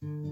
you